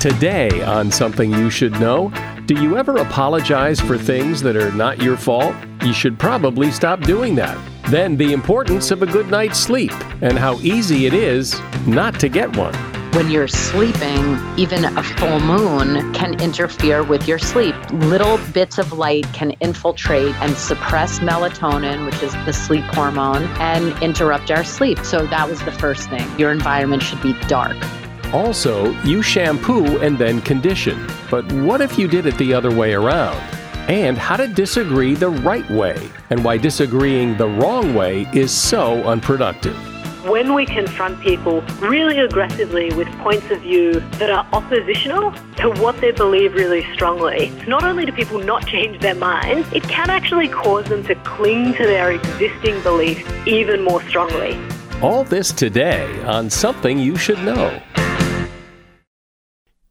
Today, on Something You Should Know, do you ever apologize for things that are not your fault? You should probably stop doing that. Then, the importance of a good night's sleep and how easy it is not to get one. When you're sleeping, even a full moon can interfere with your sleep. Little bits of light can infiltrate and suppress melatonin, which is the sleep hormone, and interrupt our sleep. So that was the first thing. Your environment should be dark. Also, you shampoo and then condition. But what if you did it the other way around? And how to disagree the right way, and why disagreeing the wrong way is so unproductive when we confront people really aggressively with points of view that are oppositional to what they believe really strongly, not only do people not change their minds, it can actually cause them to cling to their existing beliefs even more strongly. All this today on Something You Should Know.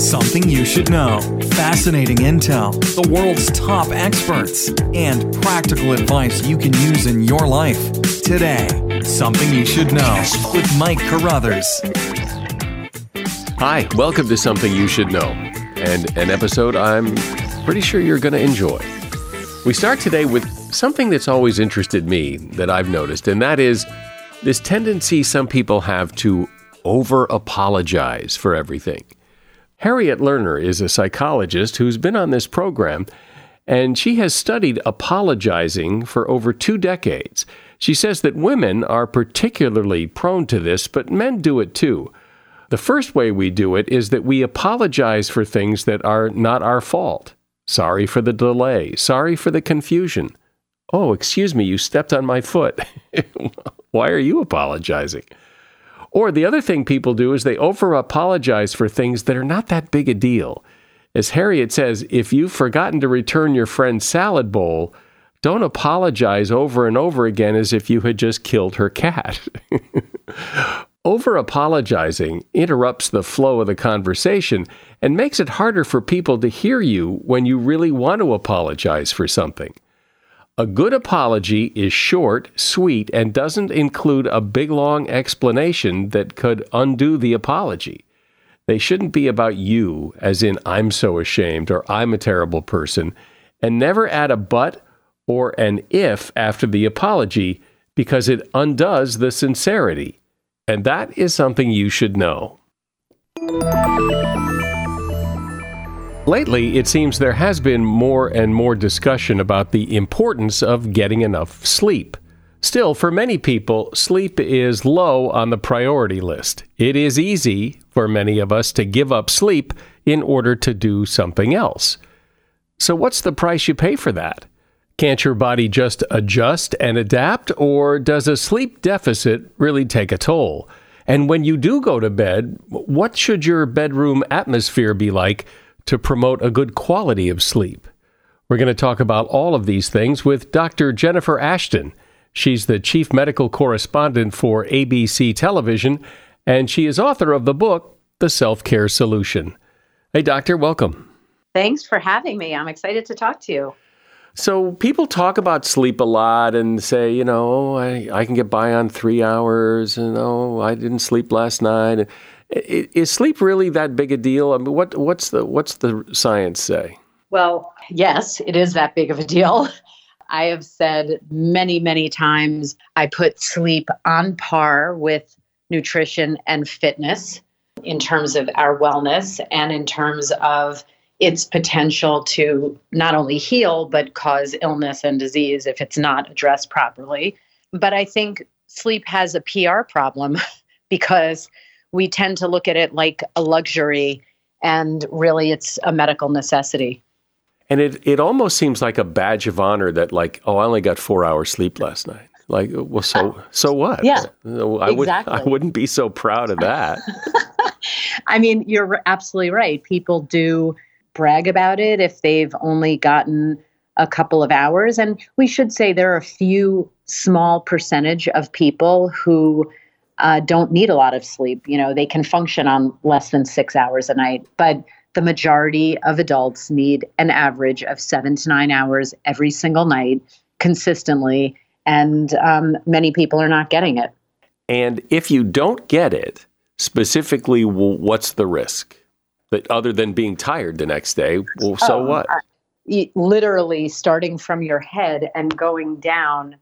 Something you should know. Fascinating intel, the world's top experts, and practical advice you can use in your life. Today, Something You Should Know with Mike Carruthers. Hi, welcome to Something You Should Know, and an episode I'm pretty sure you're going to enjoy. We start today with something that's always interested me that I've noticed, and that is this tendency some people have to over apologize for everything. Harriet Lerner is a psychologist who's been on this program, and she has studied apologizing for over two decades. She says that women are particularly prone to this, but men do it too. The first way we do it is that we apologize for things that are not our fault. Sorry for the delay. Sorry for the confusion. Oh, excuse me, you stepped on my foot. Why are you apologizing? Or the other thing people do is they over apologize for things that are not that big a deal. As Harriet says, if you've forgotten to return your friend's salad bowl, don't apologize over and over again as if you had just killed her cat. over apologizing interrupts the flow of the conversation and makes it harder for people to hear you when you really want to apologize for something. A good apology is short, sweet, and doesn't include a big long explanation that could undo the apology. They shouldn't be about you, as in, I'm so ashamed or I'm a terrible person. And never add a but or an if after the apology because it undoes the sincerity. And that is something you should know. Lately, it seems there has been more and more discussion about the importance of getting enough sleep. Still, for many people, sleep is low on the priority list. It is easy for many of us to give up sleep in order to do something else. So, what's the price you pay for that? Can't your body just adjust and adapt, or does a sleep deficit really take a toll? And when you do go to bed, what should your bedroom atmosphere be like to promote a good quality of sleep? We're going to talk about all of these things with Dr. Jennifer Ashton. She's the chief medical correspondent for ABC Television, and she is author of the book, The Self Care Solution. Hey, doctor, welcome. Thanks for having me. I'm excited to talk to you. So, people talk about sleep a lot and say, you know, oh, I, I can get by on three hours, and oh, I didn't sleep last night. Is sleep really that big a deal? I mean, what, what's, the, what's the science say? Well, yes, it is that big of a deal. I have said many, many times I put sleep on par with nutrition and fitness in terms of our wellness and in terms of its potential to not only heal, but cause illness and disease if it's not addressed properly. But I think sleep has a PR problem because we tend to look at it like a luxury and really it's a medical necessity. And it, it almost seems like a badge of honor that like, oh, I only got four hours sleep last night. Like, well, so uh, so what? Yeah, I would exactly. I wouldn't be so proud of that. I mean, you're absolutely right. People do brag about it if they've only gotten a couple of hours, and we should say there are a few small percentage of people who uh, don't need a lot of sleep. You know, they can function on less than six hours a night, but the majority of adults need an average of seven to nine hours every single night consistently. And um, many people are not getting it. And if you don't get it, specifically, what's the risk? That other than being tired the next day, well, so oh, what? Uh, literally, starting from your head and going down,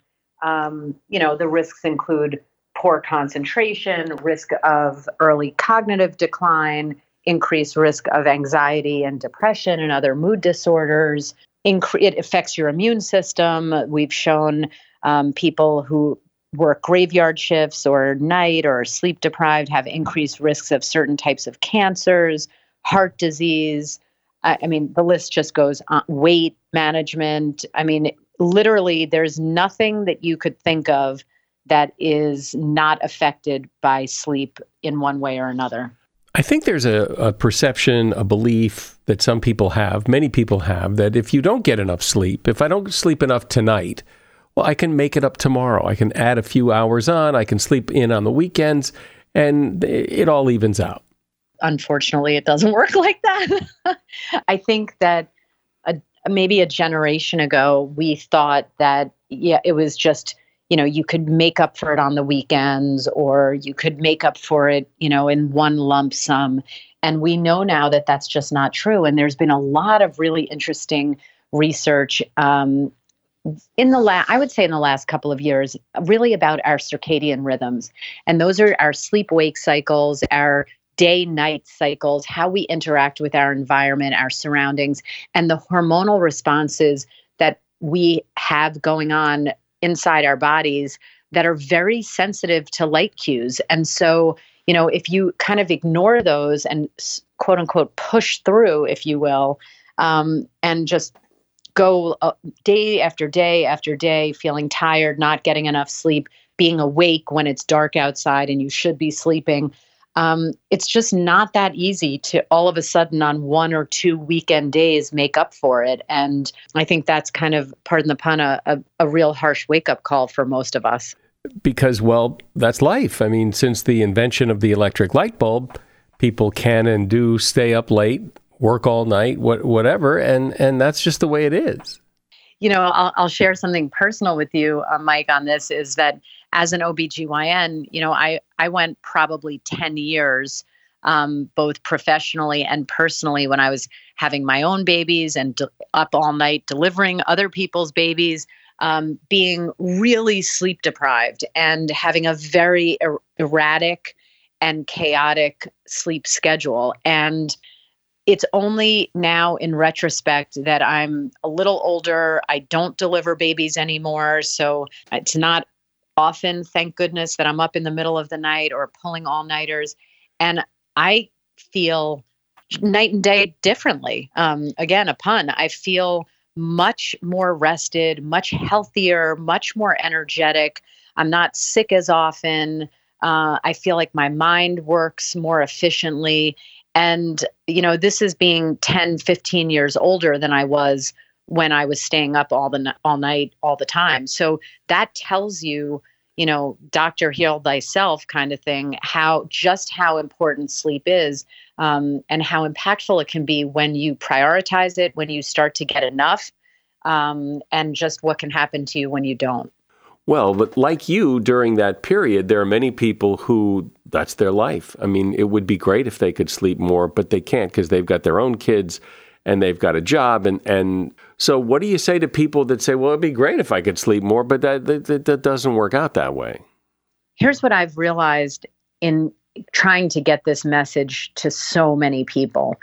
um, you know, the risks include poor concentration, risk of early cognitive decline, increased risk of anxiety and depression and other mood disorders. Incre- it affects your immune system. We've shown um, people who work graveyard shifts or night or sleep deprived have increased risks of certain types of cancers, heart disease. I, I mean, the list just goes on. Weight management. I mean, literally, there's nothing that you could think of that is not affected by sleep in one way or another. I think there's a, a, perception, a belief that some people have, many people have, that if you don't get enough sleep, if I don't sleep enough tonight, well, I can make it up tomorrow. I can add a few hours on, I can sleep in on the weekends, and it all evens out. Unfortunately, it doesn't work like that. I think that a, maybe a generation ago, we thought that, yeah, it was just you know you could make up for it on the weekends or you could make up for it you know in one lump sum. And we know now that that's just not true. And there's been a lot of really interesting research um, in the last i would say in the last couple of years really about our circadian rhythms. And those are our sleep wake cycles our day night cycles how we interact with our environment our surroundings and the hormonal responses that we have going on inside our bodies that are very sensitive to light cues. And so, you know, if you kind of ignore those and quote unquote push through, if you will, um, and just go uh, day after day after day feeling tired, not getting enough sleep, being awake when it's dark outside and you should be sleeping, um, it's just not that easy to all of a sudden on one or two weekend days make up for it. And I think that's kind of, pardon the pun, a, a, a real harsh wake up call for most of us. Because, well, that's life. I mean, since the invention of the electric light bulb, people can and do stay up late, work all night, what, whatever, and, and that's just the way it is. You know, I'll, I'll share something personal with you, uh, Mike, on this is that as an OBGYN, you know, I, I went probably 10 years um, both professionally and personally when I was having my own babies and de- up all night delivering other people's babies, um, being really sleep deprived and having a very er- erratic and chaotic sleep schedule. And it's only now in retrospect that I'm a little older. I don't deliver babies anymore. So it's not often, thank goodness, that I'm up in the middle of the night or pulling all nighters. And I feel night and day differently. Um, again, a pun. I feel much more rested, much healthier, much more energetic. I'm not sick as often. Uh, I feel like my mind works more efficiently. And, you know, this is being 10, 15 years older than I was when I was staying up all the all night all the time. So that tells you you know, doctor heal thyself kind of thing, how just how important sleep is um, and how impactful it can be when you prioritize it, when you start to get enough, um, and just what can happen to you when you don't. Well, but like you during that period, there are many people who that's their life. I mean, it would be great if they could sleep more, but they can't because they've got their own kids and they've got a job and and so what do you say to people that say well it'd be great if i could sleep more but that that, that doesn't work out that way? Here's what i've realized in trying to get this message to so many people.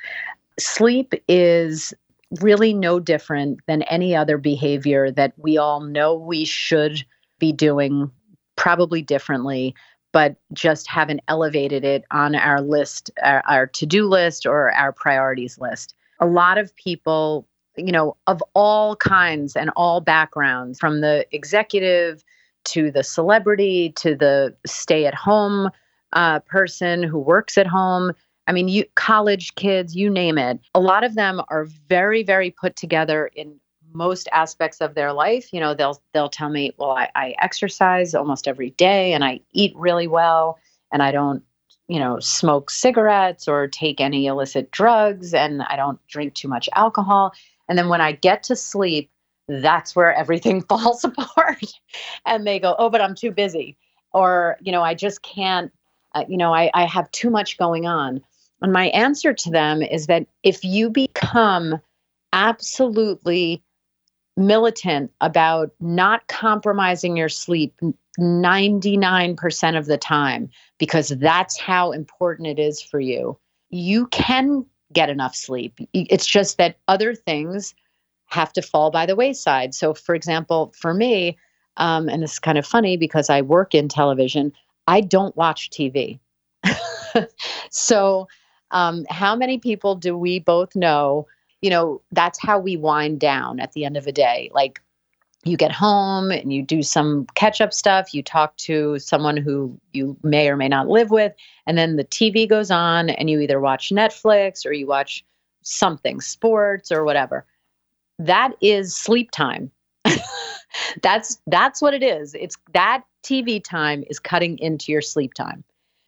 Sleep is really no different than any other behavior that we all know we should be doing probably differently but just haven't elevated it on our list our, our to-do list or our priorities list. A lot of people, you know, of all kinds and all backgrounds, from the executive to the celebrity to the stay at home uh, person who works at home. I mean, you college kids, you name it. A lot of them are very, very put together in most aspects of their life. You know, they'll they'll tell me, well, I, I exercise almost every day and I eat really well and I don't you know, smoke cigarettes or take any illicit drugs and I don't drink too much alcohol. And then when I get to sleep, that's where everything falls apart. and they go, oh, but I'm too busy. Or, you know, I just can't, uh, you know, I, I have too much going on. And my answer to them is that if you become absolutely militant about not compromising your sleep 99% of the time because that's how important it is for you. You can get enough sleep. It's just that other things have to fall by the wayside. So, for example, for me, um, and it's kind of funny because I work in television, I don't watch TV. so, um, how many people do we both know? You know, that's how we wind down at the end of a day. Like, you get home and you do some catch up stuff. You talk to someone who you may or may not live with. And then the TV goes on and you either watch Netflix or you watch something, sports or whatever. That is sleep time. that's that's what it is. It's that TV time is cutting into your sleep time.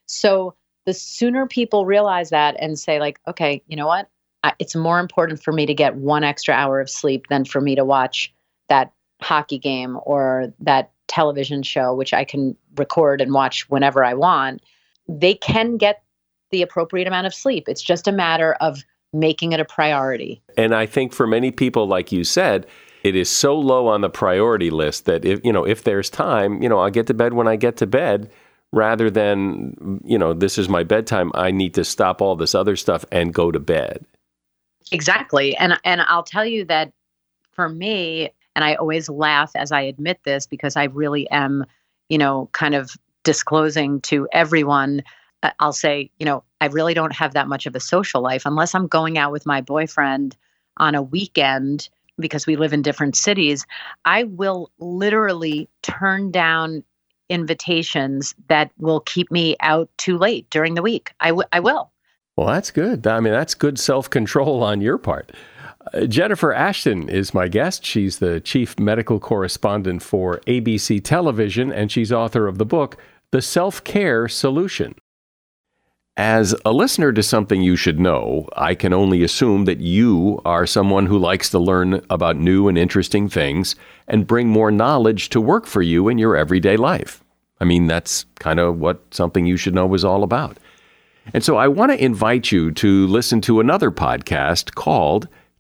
So the sooner people realize that and say like, okay, you know what? it's more important for me to get one extra hour of sleep than for me to watch that hockey game or that television show, which I can record and watch whenever I want, they can get the appropriate amount of sleep. It's just a matter of making it a priority. And I think for many people, like you said, it is so low on the priority list that if you know if there's time, you know, I'll get to bed when I get to bed rather than you know this is my bedtime i need to stop all this other stuff and go to bed exactly and and i'll tell you that for me and I always laugh as I admit this because I really am, you know, kind of disclosing to everyone. Uh, I'll say, you know, I really don't have that much of a social life unless I'm going out with my boyfriend on a weekend because we live in different cities. I will literally turn down invitations that will keep me out too late during the week. I, w- I will. Well, that's good. I mean, that's good self control on your part. Jennifer Ashton is my guest. She's the chief medical correspondent for ABC Television, and she's author of the book, The Self Care Solution. As a listener to something you should know, I can only assume that you are someone who likes to learn about new and interesting things and bring more knowledge to work for you in your everyday life. I mean, that's kind of what something you should know is all about. And so I want to invite you to listen to another podcast called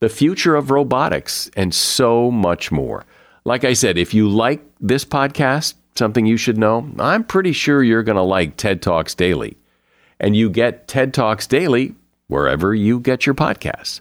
the future of robotics, and so much more. Like I said, if you like this podcast, something you should know, I'm pretty sure you're going to like TED Talks Daily. And you get TED Talks Daily wherever you get your podcasts.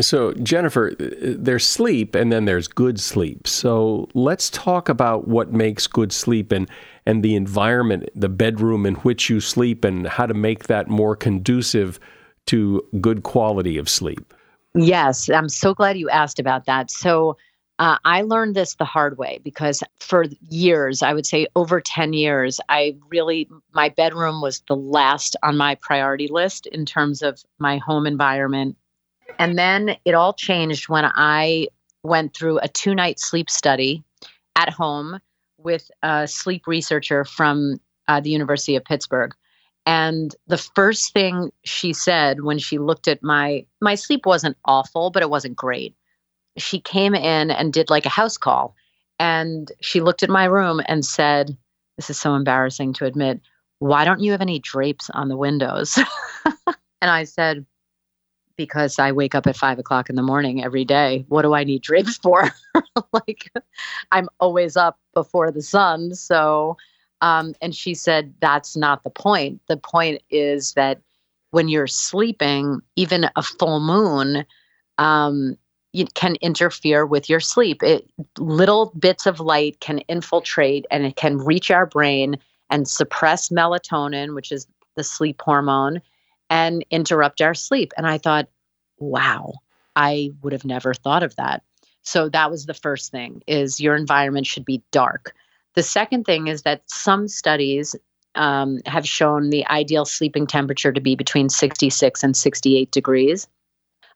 So, Jennifer, there's sleep and then there's good sleep. So, let's talk about what makes good sleep and, and the environment, the bedroom in which you sleep, and how to make that more conducive to good quality of sleep. Yes, I'm so glad you asked about that. So, uh, I learned this the hard way because for years, I would say over 10 years, I really, my bedroom was the last on my priority list in terms of my home environment. And then it all changed when I went through a two night sleep study at home with a sleep researcher from uh, the University of Pittsburgh. And the first thing she said when she looked at my my sleep wasn't awful, but it wasn't great she came in and did like a house call. And she looked at my room and said, This is so embarrassing to admit. Why don't you have any drapes on the windows? and I said, Because I wake up at five o'clock in the morning every day. What do I need drapes for? like, I'm always up before the sun. So, um, and she said, That's not the point. The point is that when you're sleeping, even a full moon, um, it can interfere with your sleep. It, little bits of light can infiltrate and it can reach our brain and suppress melatonin, which is the sleep hormone, and interrupt our sleep. And I thought, wow, I would have never thought of that. So that was the first thing is your environment should be dark. The second thing is that some studies um, have shown the ideal sleeping temperature to be between 66 and 68 degrees.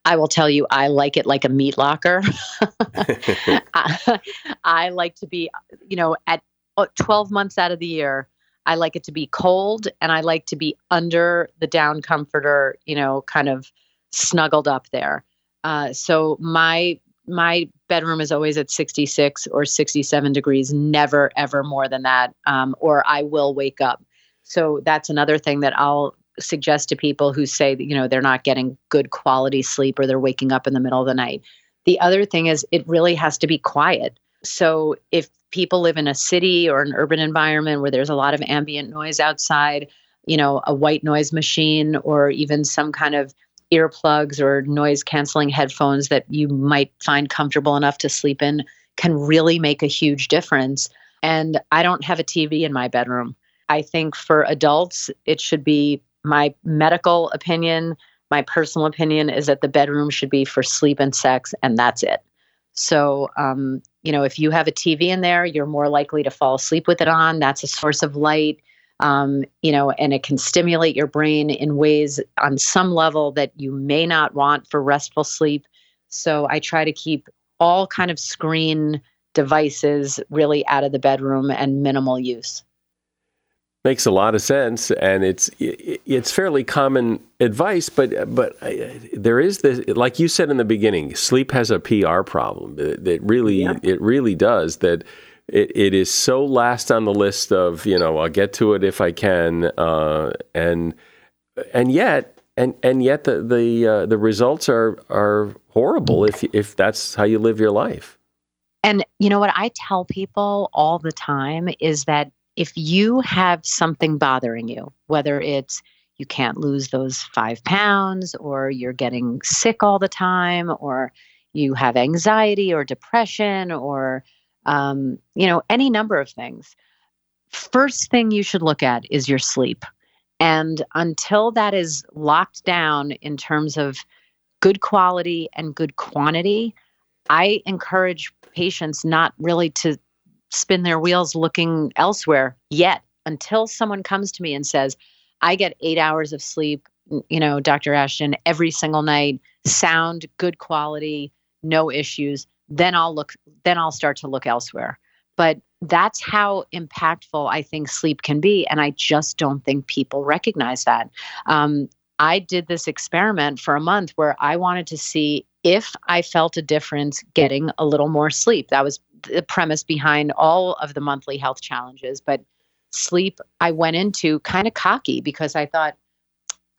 I will tell you, I like it like a meat locker. I, I, like to be, you know, at uh, 12 months out of the year, I like it to be cold and I like to be under the down comforter, you know, kind of snuggled up there. Uh, so my my bedroom is always at 66 or 67 degrees, never ever more than that, um, or I will wake up. So that's another thing that I'll suggest to people who say that you know they're not getting good quality sleep or they're waking up in the middle of the night. The other thing is it really has to be quiet. So if people live in a city or an urban environment where there's a lot of ambient noise outside, you know, a white noise machine or even some kind of earplugs or noise canceling headphones that you might find comfortable enough to sleep in can really make a huge difference. And I don't have a TV in my bedroom. I think for adults, it should be my medical opinion, my personal opinion is that the bedroom should be for sleep and sex, and that's it. So, um, you know, if you have a TV in there, you're more likely to fall asleep with it on. That's a source of light, um, you know, and it can stimulate your brain in ways on some level that you may not want for restful sleep. So, I try to keep all kind of screen devices really out of the bedroom and minimal use. Makes a lot of sense, and it's it's fairly common advice, but but there is this, like you said in the beginning, sleep has a PR problem. That really yeah. it really does. That it, it is so last on the list of you know I'll get to it if I can, uh, and and yet and and yet the the uh, the results are are horrible if if that's how you live your life. And you know what I tell people all the time is that if you have something bothering you, whether it's you can't lose those five pounds, or you're getting sick all the time, or you have anxiety or depression, or um, you know any number of things. First thing you should look at is your sleep, and until that is locked down in terms of good quality and good quantity, I encourage patients not really to spin their wheels looking elsewhere yet until someone comes to me and says, I get eight hours of sleep you know, Dr. Ashton, every single night, sound, good quality, no issues, then I'll look then I'll start to look elsewhere. But that's how impactful I think sleep can be. And I just don't think people recognize that. Um, I did this experiment for a month where I wanted to see if I felt a difference getting a little more sleep. That was the premise behind all of the monthly health challenges. But sleep, I went into kind of cocky because I thought,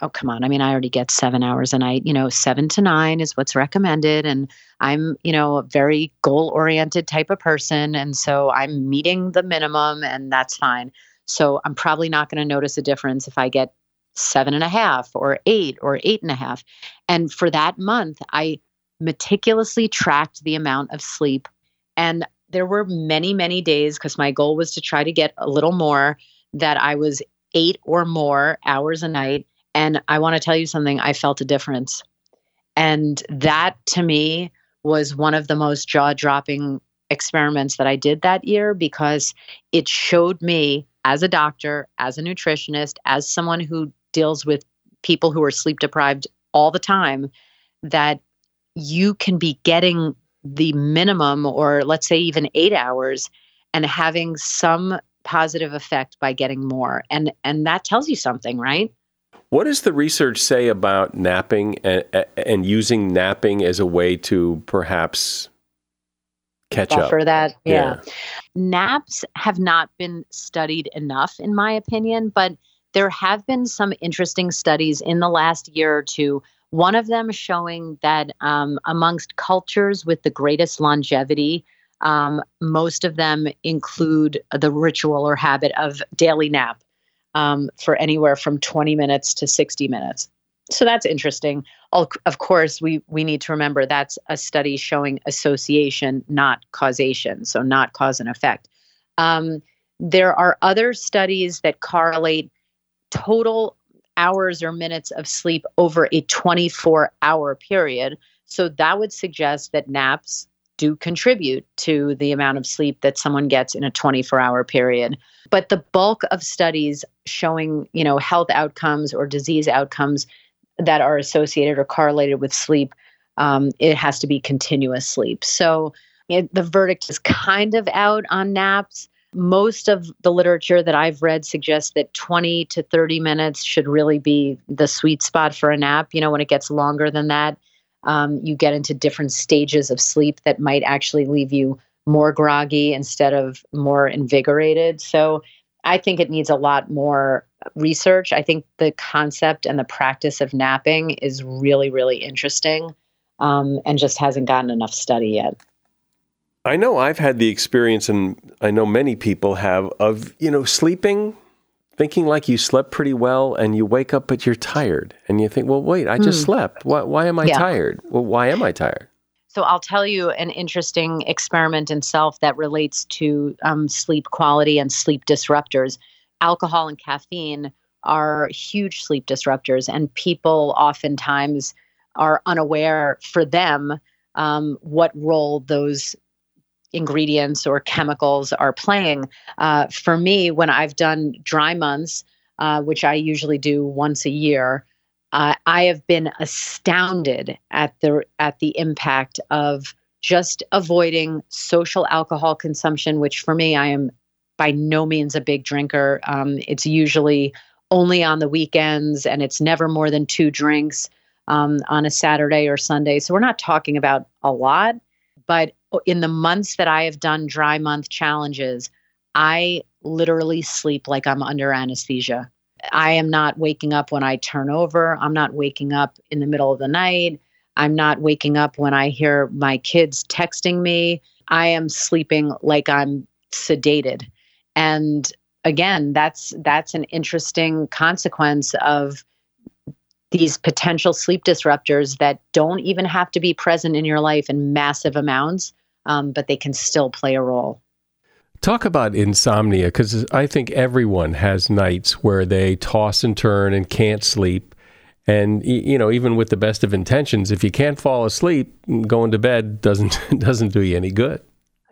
oh, come on. I mean, I already get seven hours a night. You know, seven to nine is what's recommended. And I'm, you know, a very goal oriented type of person. And so I'm meeting the minimum and that's fine. So I'm probably not going to notice a difference if I get seven and a half or eight or eight and a half. And for that month, I meticulously tracked the amount of sleep. And there were many, many days because my goal was to try to get a little more that I was eight or more hours a night. And I want to tell you something, I felt a difference. And that to me was one of the most jaw dropping experiments that I did that year because it showed me as a doctor, as a nutritionist, as someone who deals with people who are sleep deprived all the time, that you can be getting the minimum or let's say even eight hours and having some positive effect by getting more and and that tells you something right what does the research say about napping and, and using napping as a way to perhaps catch Buffer up? For that yeah. yeah. Naps have not been studied enough in my opinion but there have been some interesting studies in the last year or two one of them showing that um, amongst cultures with the greatest longevity, um, most of them include the ritual or habit of daily nap um, for anywhere from 20 minutes to 60 minutes. So that's interesting. Of course, we we need to remember that's a study showing association, not causation. So not cause and effect. Um, there are other studies that correlate total hours or minutes of sleep over a 24 hour period. So that would suggest that naps do contribute to the amount of sleep that someone gets in a 24 hour period. But the bulk of studies showing, you know, health outcomes or disease outcomes that are associated or correlated with sleep, um, it has to be continuous sleep. So it, the verdict is kind of out on naps most of the literature that I've read suggests that 20 to 30 minutes should really be the sweet spot for a nap. You know, when it gets longer than that, um, you get into different stages of sleep that might actually leave you more groggy instead of more invigorated. So I think it needs a lot more research. I think the concept and the practice of napping is really, really interesting um, and just hasn't gotten enough study yet. I know I've had the experience, and I know many people have, of, you know, sleeping, thinking like you slept pretty well, and you wake up, but you're tired. And you think, well, wait, I just mm. slept. Why, why am I yeah. tired? Well, why am I tired? So I'll tell you an interesting experiment in self that relates to um, sleep quality and sleep disruptors. Alcohol and caffeine are huge sleep disruptors, and people oftentimes are unaware for them um, what role those ingredients or chemicals are playing. Uh, for me, when I've done dry months, uh, which I usually do once a year, uh, I have been astounded at the at the impact of just avoiding social alcohol consumption. Which for me, I am by no means a big drinker. Um, it's usually only on the weekends, and it's never more than two drinks um, on a Saturday or Sunday. So we're not talking about a lot, but in the months that I have done dry month challenges, I literally sleep like I'm under anesthesia. I am not waking up when I turn over. I'm not waking up in the middle of the night. I'm not waking up when I hear my kids texting me. I am sleeping like I'm sedated. And again, that's that's an interesting consequence of these potential sleep disruptors that don't even have to be present in your life in massive amounts um, but they can still play a role. Talk about insomnia because I think everyone has nights where they toss and turn and can't sleep. And you know, even with the best of intentions, if you can't fall asleep, going to bed doesn't doesn't do you any good.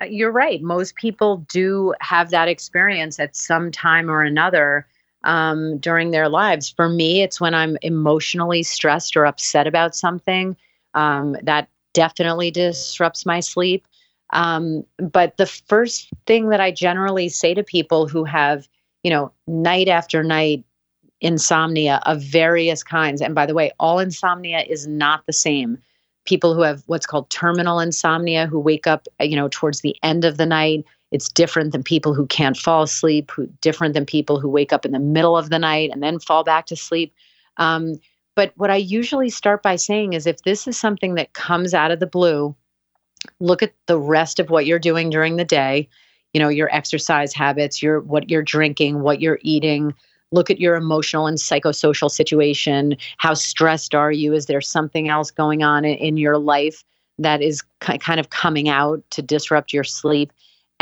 Uh, you're right. Most people do have that experience at some time or another. Um, during their lives. For me, it's when I'm emotionally stressed or upset about something um, that definitely disrupts my sleep. Um, but the first thing that I generally say to people who have, you know, night after night insomnia of various kinds, and by the way, all insomnia is not the same. People who have what's called terminal insomnia, who wake up, you know, towards the end of the night, it's different than people who can't fall asleep, who different than people who wake up in the middle of the night and then fall back to sleep. Um, but what I usually start by saying is if this is something that comes out of the blue, look at the rest of what you're doing during the day, you know, your exercise habits, your what you're drinking, what you're eating, look at your emotional and psychosocial situation. How stressed are you? Is there something else going on in, in your life that is kind of coming out to disrupt your sleep?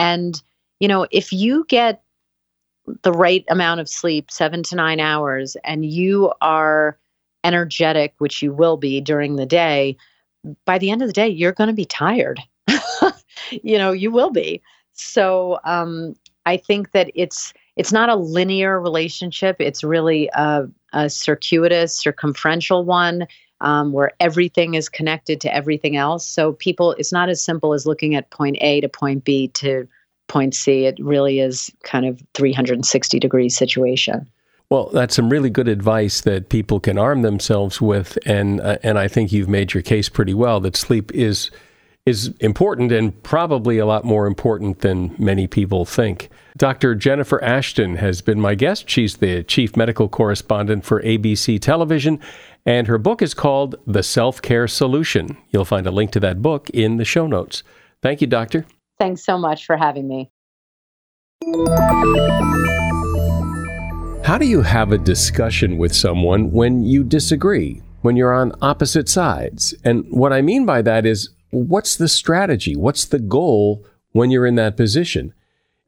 And, you know, if you get the right amount of sleep, seven to nine hours, and you are energetic, which you will be during the day, by the end of the day, you're going to be tired. you know, you will be. So um, I think that it's it's not a linear relationship. It's really a, a circuitous, circumferential one um, where everything is connected to everything else. So people, it's not as simple as looking at point A to point B to point C. It really is kind of 360 degree situation. Well, that's some really good advice that people can arm themselves with, and uh, and I think you've made your case pretty well that sleep is is important and probably a lot more important than many people think. Dr. Jennifer Ashton has been my guest. She's the chief medical correspondent for ABC Television, and her book is called The Self Care Solution. You'll find a link to that book in the show notes. Thank you, Doctor. Thanks so much for having me. How do you have a discussion with someone when you disagree, when you're on opposite sides? And what I mean by that is, what's the strategy? What's the goal when you're in that position?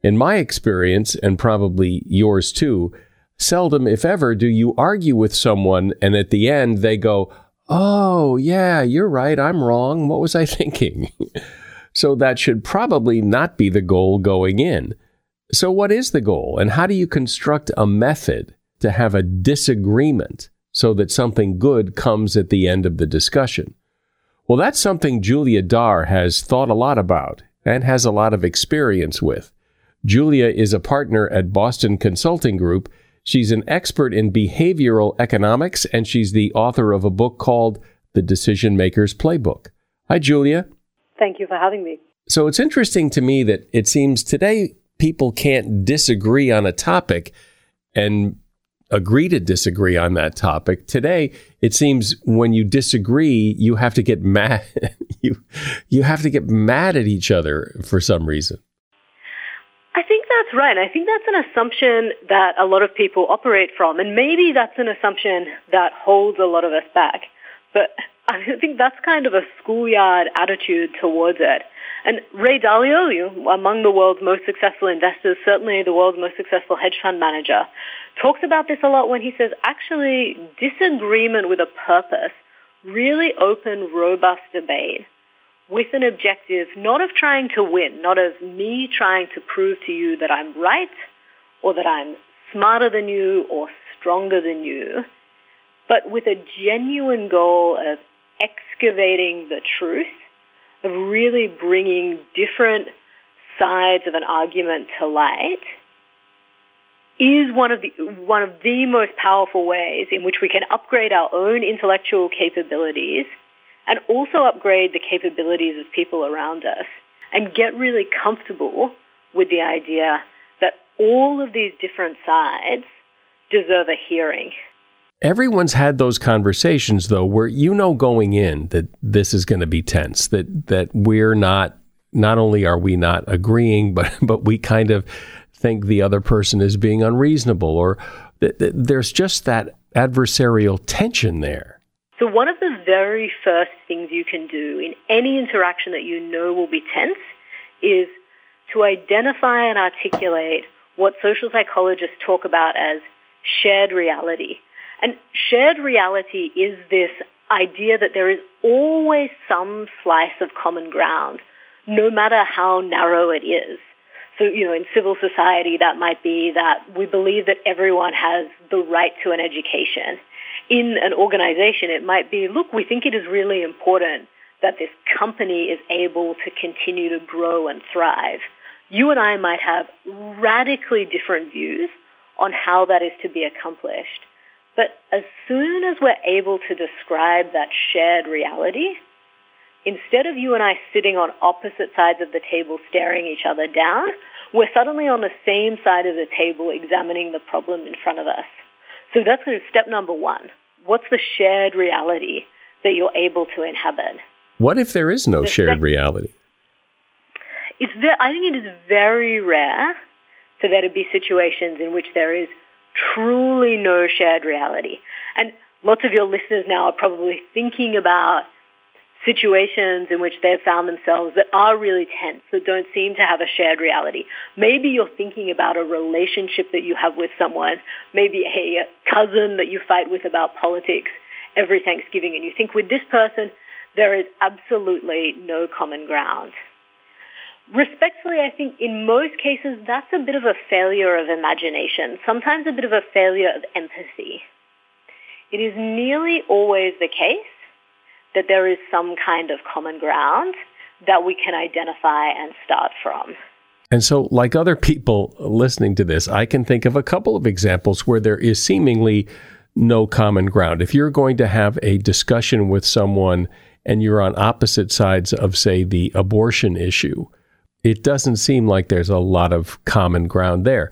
In my experience, and probably yours too, seldom, if ever, do you argue with someone and at the end they go, Oh, yeah, you're right. I'm wrong. What was I thinking? so that should probably not be the goal going in. So, what is the goal, and how do you construct a method to have a disagreement so that something good comes at the end of the discussion? Well, that's something Julia Dhar has thought a lot about and has a lot of experience with. Julia is a partner at Boston Consulting Group She's an expert in behavioral economics, and she's the author of a book called The Decision Maker's Playbook. Hi, Julia. Thank you for having me. So it's interesting to me that it seems today people can't disagree on a topic and agree to disagree on that topic. Today, it seems when you disagree, you have to get mad. you you have to get mad at each other for some reason. I think that's right. I think that's an assumption that a lot of people operate from, and maybe that's an assumption that holds a lot of us back. But I think that's kind of a schoolyard attitude towards it. And Ray Dalio, among the world's most successful investors, certainly the world's most successful hedge fund manager, talks about this a lot when he says actually disagreement with a purpose, really open, robust debate with an objective not of trying to win, not of me trying to prove to you that I'm right or that I'm smarter than you or stronger than you, but with a genuine goal of excavating the truth, of really bringing different sides of an argument to light is one of the one of the most powerful ways in which we can upgrade our own intellectual capabilities and also upgrade the capabilities of people around us and get really comfortable with the idea that all of these different sides deserve a hearing. Everyone's had those conversations though where you know going in that this is going to be tense that that we're not not only are we not agreeing but but we kind of think the other person is being unreasonable or th- th- there's just that adversarial tension there. So one of the very first things you can do in any interaction that you know will be tense is to identify and articulate what social psychologists talk about as shared reality. And shared reality is this idea that there is always some slice of common ground, no matter how narrow it is. So, you know, in civil society, that might be that we believe that everyone has the right to an education. In an organization, it might be, look, we think it is really important that this company is able to continue to grow and thrive. You and I might have radically different views on how that is to be accomplished. But as soon as we're able to describe that shared reality, instead of you and I sitting on opposite sides of the table staring each other down, we're suddenly on the same side of the table examining the problem in front of us. So that's kind of step number one. What's the shared reality that you're able to inhabit? What if there is no the shared reality? It's ve- I think it is very rare for there to be situations in which there is truly no shared reality. And lots of your listeners now are probably thinking about situations in which they've found themselves that are really tense, that don't seem to have a shared reality. Maybe you're thinking about a relationship that you have with someone, maybe a cousin that you fight with about politics every Thanksgiving, and you think with this person, there is absolutely no common ground. Respectfully, I think in most cases that's a bit of a failure of imagination, sometimes a bit of a failure of empathy. It is nearly always the case that there is some kind of common ground that we can identify and start from. And so, like other people listening to this, I can think of a couple of examples where there is seemingly no common ground. If you're going to have a discussion with someone and you're on opposite sides of, say, the abortion issue, it doesn't seem like there's a lot of common ground there.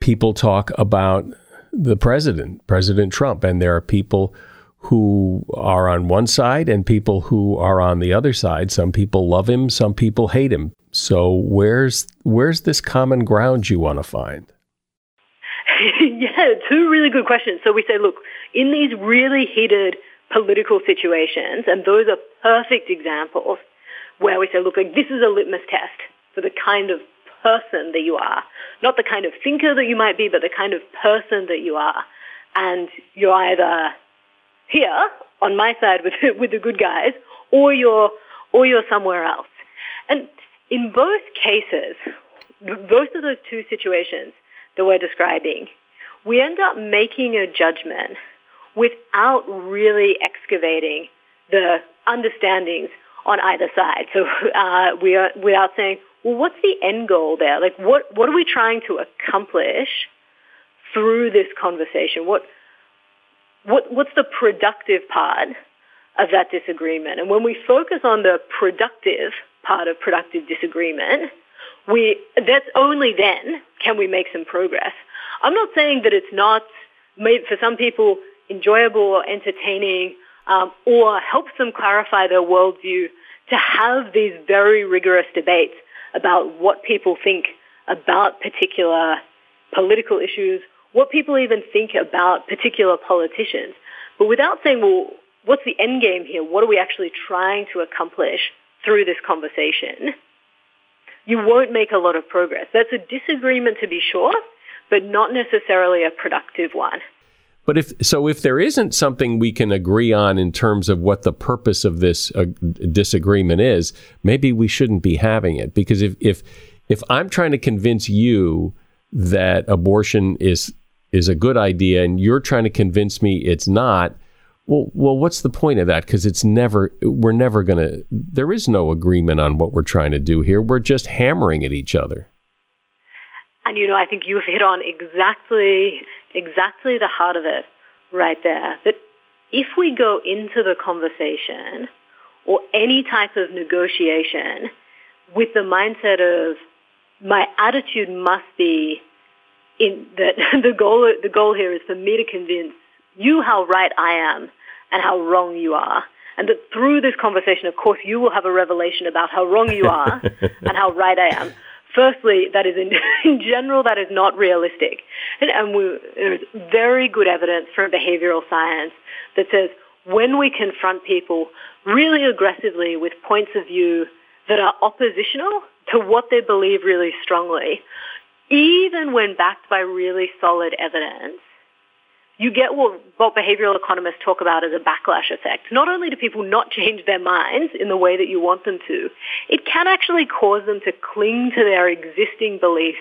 People talk about the president, President Trump, and there are people who are on one side and people who are on the other side. Some people love him, some people hate him. So where's where's this common ground you want to find? yeah, two really good questions. So we say, look, in these really heated political situations, and those are perfect examples where we say, look, like, this is a litmus test for the kind of person that you are. Not the kind of thinker that you might be, but the kind of person that you are. And you're either here on my side with, with the good guys or you're, or you're somewhere else. And in both cases, both of those two situations that we're describing, we end up making a judgment without really excavating the understandings on either side. So uh, we are, without saying, well, what's the end goal there? Like, what, what are we trying to accomplish through this conversation? What, what, what's the productive part of that disagreement? And when we focus on the productive part of productive disagreement, we, that's only then can we make some progress. I'm not saying that it's not, made for some people, enjoyable or entertaining um, or helps them clarify their worldview to have these very rigorous debates about what people think about particular political issues, what people even think about particular politicians. But without saying, well, what's the end game here? What are we actually trying to accomplish through this conversation? You won't make a lot of progress. That's a disagreement to be sure, but not necessarily a productive one. But if so, if there isn't something we can agree on in terms of what the purpose of this uh, disagreement is, maybe we shouldn't be having it. Because if if if I'm trying to convince you that abortion is is a good idea, and you're trying to convince me it's not, well, well, what's the point of that? Because it's never we're never going to. There is no agreement on what we're trying to do here. We're just hammering at each other. And you know, I think you've hit on exactly exactly the heart of it right there. That if we go into the conversation or any type of negotiation with the mindset of my attitude must be in that the goal the goal here is for me to convince you how right I am and how wrong you are. And that through this conversation, of course, you will have a revelation about how wrong you are and how right I am. Firstly, that is in, in general, that is not realistic. And, and we, there's very good evidence from behavioral science that says when we confront people really aggressively with points of view that are oppositional to what they believe really strongly, even when backed by really solid evidence, you get what, what behavioral economists talk about as a backlash effect. Not only do people not change their minds in the way that you want them to, it can actually cause them to cling to their existing beliefs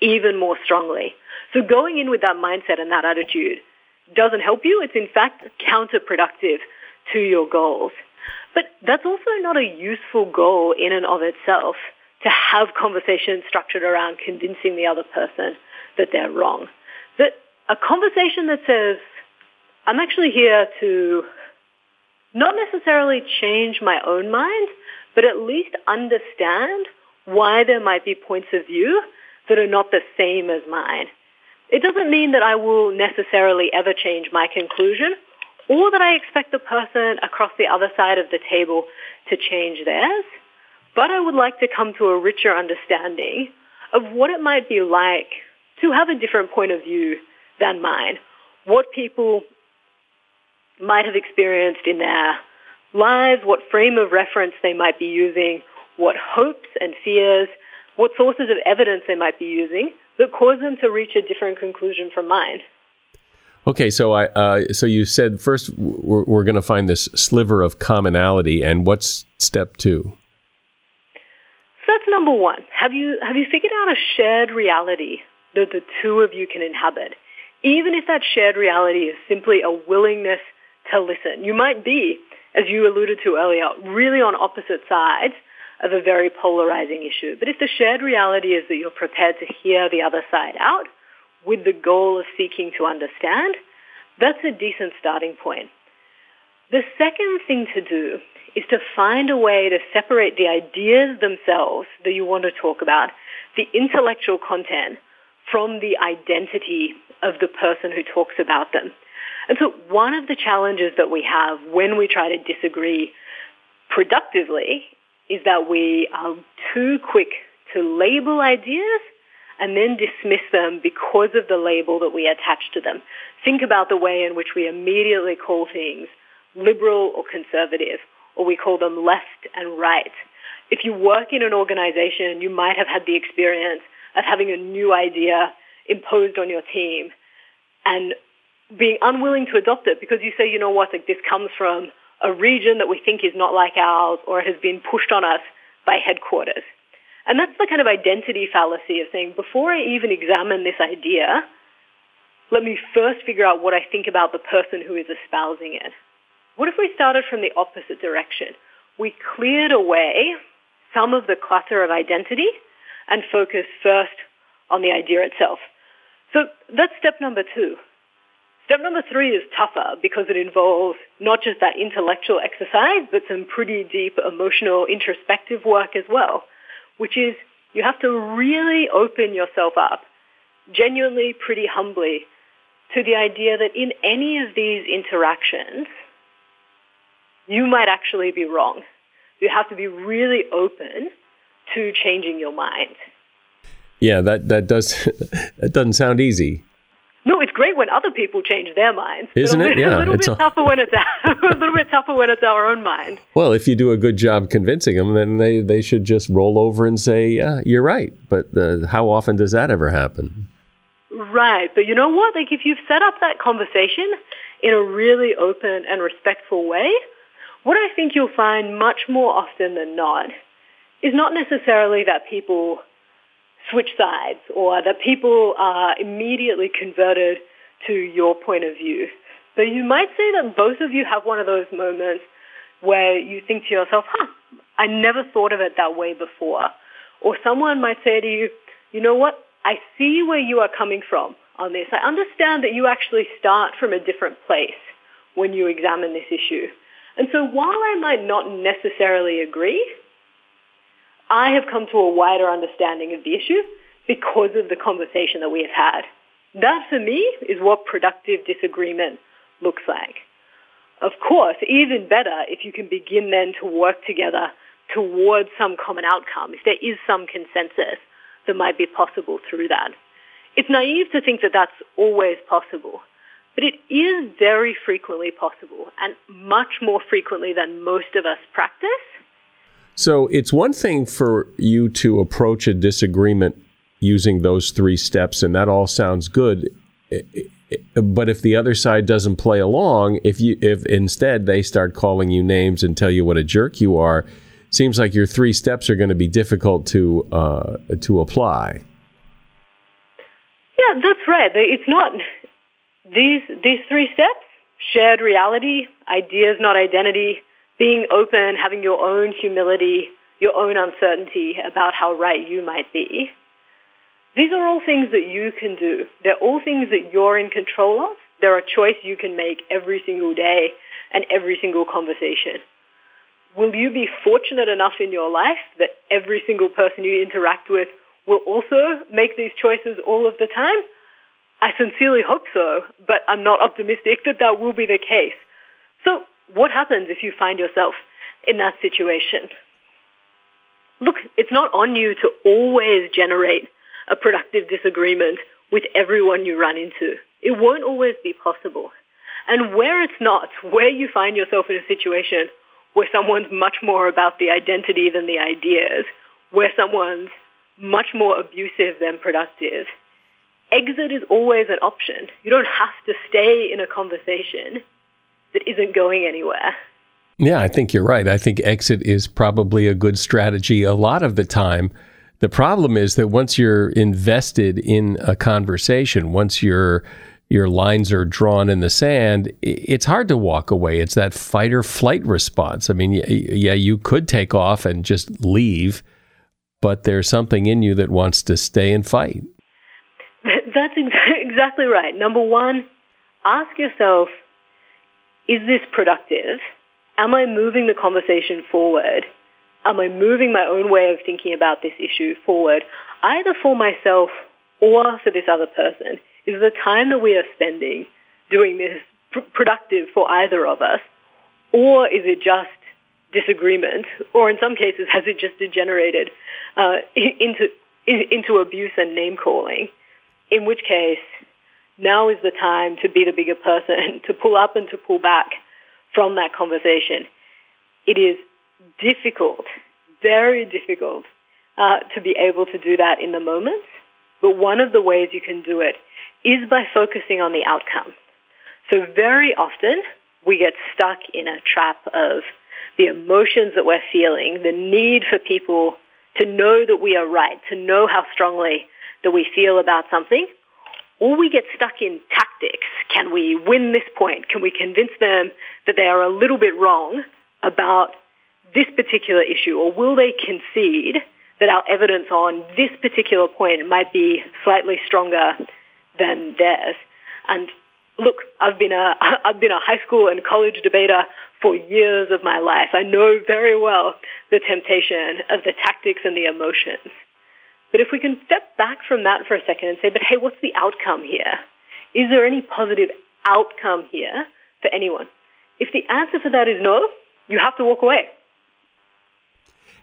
even more strongly. So going in with that mindset and that attitude doesn't help you. It's in fact counterproductive to your goals. But that's also not a useful goal in and of itself to have conversations structured around convincing the other person that they're wrong. That a conversation that says, I'm actually here to not necessarily change my own mind, but at least understand why there might be points of view that are not the same as mine. It doesn't mean that I will necessarily ever change my conclusion or that I expect the person across the other side of the table to change theirs, but I would like to come to a richer understanding of what it might be like to have a different point of view than mine. What people might have experienced in their lives, what frame of reference they might be using, what hopes and fears, what sources of evidence they might be using that cause them to reach a different conclusion from mine. Okay, so I uh, so you said first we're, we're going to find this sliver of commonality, and what's step two? That's number one. Have you have you figured out a shared reality that the two of you can inhabit? Even if that shared reality is simply a willingness to listen, you might be, as you alluded to earlier, really on opposite sides of a very polarizing issue. But if the shared reality is that you're prepared to hear the other side out with the goal of seeking to understand, that's a decent starting point. The second thing to do is to find a way to separate the ideas themselves that you want to talk about, the intellectual content, from the identity of the person who talks about them. And so one of the challenges that we have when we try to disagree productively is that we are too quick to label ideas and then dismiss them because of the label that we attach to them. Think about the way in which we immediately call things liberal or conservative, or we call them left and right. If you work in an organization, you might have had the experience of having a new idea imposed on your team and being unwilling to adopt it because you say, you know what, like this comes from a region that we think is not like ours or has been pushed on us by headquarters. And that's the kind of identity fallacy of saying, before I even examine this idea, let me first figure out what I think about the person who is espousing it. What if we started from the opposite direction? We cleared away some of the clutter of identity and focused first on the idea itself. So that's step number two. Step number three is tougher because it involves not just that intellectual exercise, but some pretty deep emotional introspective work as well which is you have to really open yourself up, genuinely, pretty humbly, to the idea that in any of these interactions, you might actually be wrong. You have to be really open to changing your mind. Yeah, that, that does that doesn't sound easy. No, it's great when other people change their minds. Isn't it? Yeah, a little bit a... tougher when it's a little bit tougher when it's our own mind. Well, if you do a good job convincing them, then they they should just roll over and say, "Yeah, you're right." But uh, how often does that ever happen? Right, but you know what? Like if you've set up that conversation in a really open and respectful way, what I think you'll find much more often than not is not necessarily that people switch sides or that people are immediately converted to your point of view. But you might say that both of you have one of those moments where you think to yourself, huh, I never thought of it that way before. Or someone might say to you, you know what, I see where you are coming from on this. I understand that you actually start from a different place when you examine this issue. And so while I might not necessarily agree, I have come to a wider understanding of the issue because of the conversation that we have had. That, for me, is what productive disagreement looks like. Of course, even better if you can begin then to work together towards some common outcome, if there is some consensus that might be possible through that. It's naive to think that that's always possible, but it is very frequently possible and much more frequently than most of us practice so it's one thing for you to approach a disagreement using those three steps, and that all sounds good. but if the other side doesn't play along, if you if instead they start calling you names and tell you what a jerk you are, seems like your three steps are going to be difficult to uh, to apply. Yeah, that's right. It's not these these three steps: shared reality, ideas, not identity, being open, having your own humility, your own uncertainty about how right you might be. These are all things that you can do. They're all things that you're in control of. They're a choice you can make every single day and every single conversation. Will you be fortunate enough in your life that every single person you interact with will also make these choices all of the time? I sincerely hope so, but I'm not optimistic that that will be the case. So what happens if you find yourself in that situation? Look, it's not on you to always generate a productive disagreement with everyone you run into. It won't always be possible. And where it's not, where you find yourself in a situation where someone's much more about the identity than the ideas, where someone's much more abusive than productive, exit is always an option. You don't have to stay in a conversation that isn't going anywhere. Yeah, I think you're right. I think exit is probably a good strategy a lot of the time. The problem is that once you're invested in a conversation, once your your lines are drawn in the sand, it's hard to walk away. It's that fight or flight response. I mean, yeah, you could take off and just leave, but there's something in you that wants to stay and fight. That's exactly right. Number one, ask yourself, is this productive? Am I moving the conversation forward? Am I moving my own way of thinking about this issue forward, either for myself or for this other person? Is the time that we are spending doing this pr- productive for either of us? Or is it just disagreement? Or in some cases, has it just degenerated uh, into, into abuse and name calling? In which case, now is the time to be the bigger person, to pull up and to pull back from that conversation. It is difficult, very difficult uh, to be able to do that in the moment. But one of the ways you can do it is by focusing on the outcome. So very often we get stuck in a trap of the emotions that we're feeling, the need for people to know that we are right, to know how strongly that we feel about something, or we get stuck in tactics. Can we win this point? Can we convince them that they are a little bit wrong about this particular issue, or will they concede that our evidence on this particular point might be slightly stronger than theirs? And look, I've been a I've been a high school and college debater for years of my life. I know very well the temptation of the tactics and the emotions. But if we can step back from that for a second and say, but hey, what's the outcome here? Is there any positive outcome here for anyone? If the answer for that is no, you have to walk away.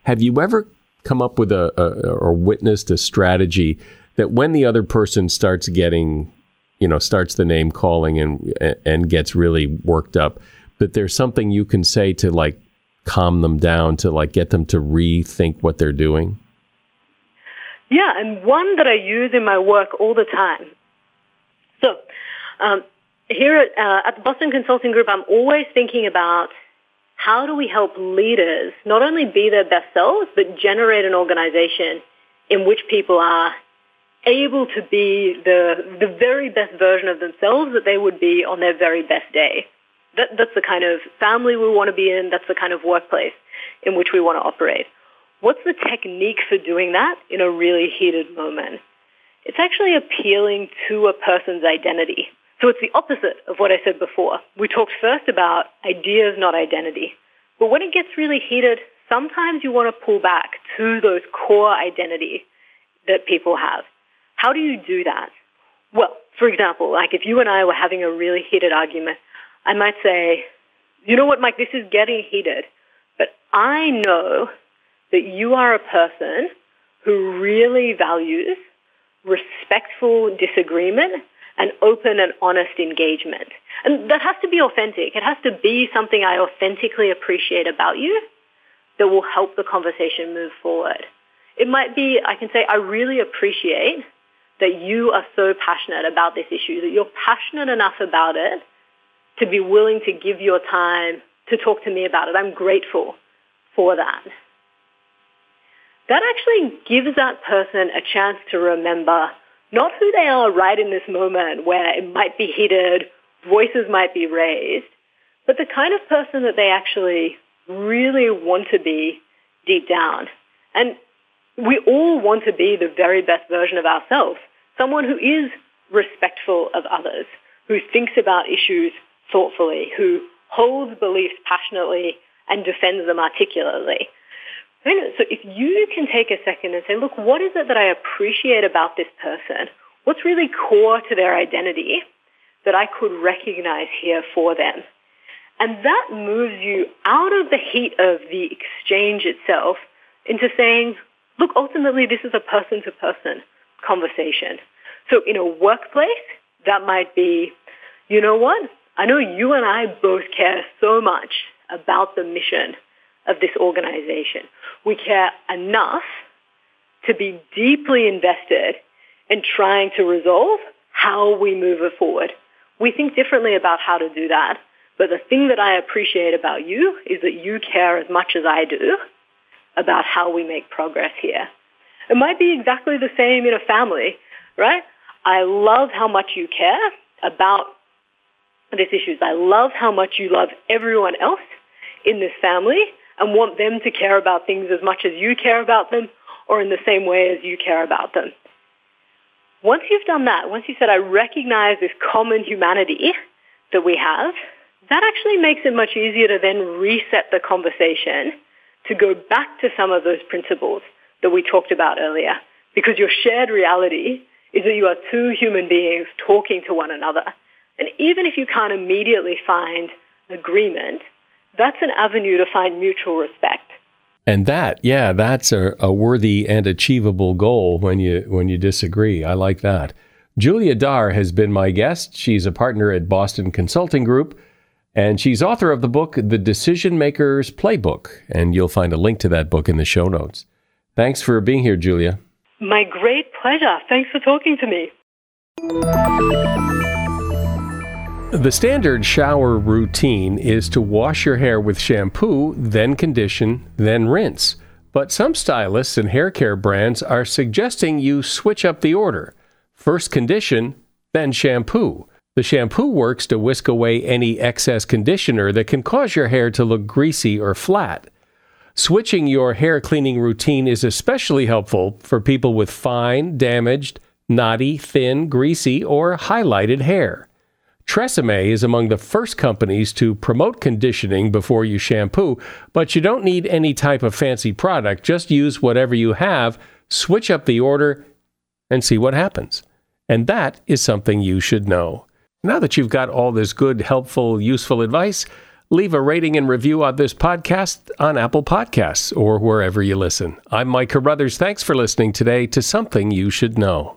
Have you ever come up with a, a or witnessed a strategy that when the other person starts getting, you know, starts the name calling and and gets really worked up, that there's something you can say to like calm them down to like get them to rethink what they're doing? Yeah, and one that I use in my work all the time. So, um, here at, uh, at the Boston Consulting Group, I'm always thinking about how do we help leaders not only be their best selves, but generate an organization in which people are able to be the, the very best version of themselves that they would be on their very best day. That, that's the kind of family we want to be in. That's the kind of workplace in which we want to operate. What's the technique for doing that in a really heated moment? It's actually appealing to a person's identity. So it's the opposite of what I said before. We talked first about ideas, not identity. But when it gets really heated, sometimes you want to pull back to those core identity that people have. How do you do that? Well, for example, like if you and I were having a really heated argument, I might say, you know what, Mike, this is getting heated, but I know that you are a person who really values respectful disagreement and open and honest engagement. And that has to be authentic. It has to be something I authentically appreciate about you that will help the conversation move forward. It might be, I can say, I really appreciate that you are so passionate about this issue, that you're passionate enough about it to be willing to give your time to talk to me about it. I'm grateful for that. That actually gives that person a chance to remember not who they are right in this moment where it might be heated, voices might be raised, but the kind of person that they actually really want to be deep down. And we all want to be the very best version of ourselves, someone who is respectful of others, who thinks about issues thoughtfully, who holds beliefs passionately and defends them articulately. So if you can take a second and say, look, what is it that I appreciate about this person? What's really core to their identity that I could recognize here for them? And that moves you out of the heat of the exchange itself into saying, look, ultimately this is a person-to-person conversation. So in a workplace, that might be, you know what? I know you and I both care so much about the mission of this organization. We care enough to be deeply invested in trying to resolve how we move it forward. We think differently about how to do that, but the thing that I appreciate about you is that you care as much as I do about how we make progress here. It might be exactly the same in a family, right? I love how much you care about these issues. I love how much you love everyone else in this family and want them to care about things as much as you care about them or in the same way as you care about them. Once you've done that, once you said, I recognize this common humanity that we have, that actually makes it much easier to then reset the conversation to go back to some of those principles that we talked about earlier. Because your shared reality is that you are two human beings talking to one another. And even if you can't immediately find agreement, that's an avenue to find mutual respect. And that, yeah, that's a, a, worthy and achievable goal when you when you disagree. I like that. Julia Dhar has been my guest. She's a partner at Boston Consulting Group, and she's author of the book The Decision Maker's Playbook. And you'll find a link to that book in the show notes. Thanks for being here, Julia. My great pleasure. Thanks for talking to me. The standard shower routine is to wash your hair with shampoo, then condition, then rinse. But some stylists and hair care brands are suggesting you switch up the order. First condition, then shampoo. The shampoo works to whisk away any excess conditioner that can cause your hair to look greasy or flat. Switching your hair cleaning routine is especially helpful for people with fine, damaged, knotty, thin, greasy, or highlighted hair. Tresemme is among the first companies to promote conditioning before you shampoo, but you don't need any type of fancy product. Just use whatever you have, switch up the order, and see what happens. And that is something you should know. Now that you've got all this good, helpful, useful advice, leave a rating and review on this podcast on Apple Podcasts or wherever you listen. I'm Mike Carruthers. Thanks for listening today to Something You Should Know.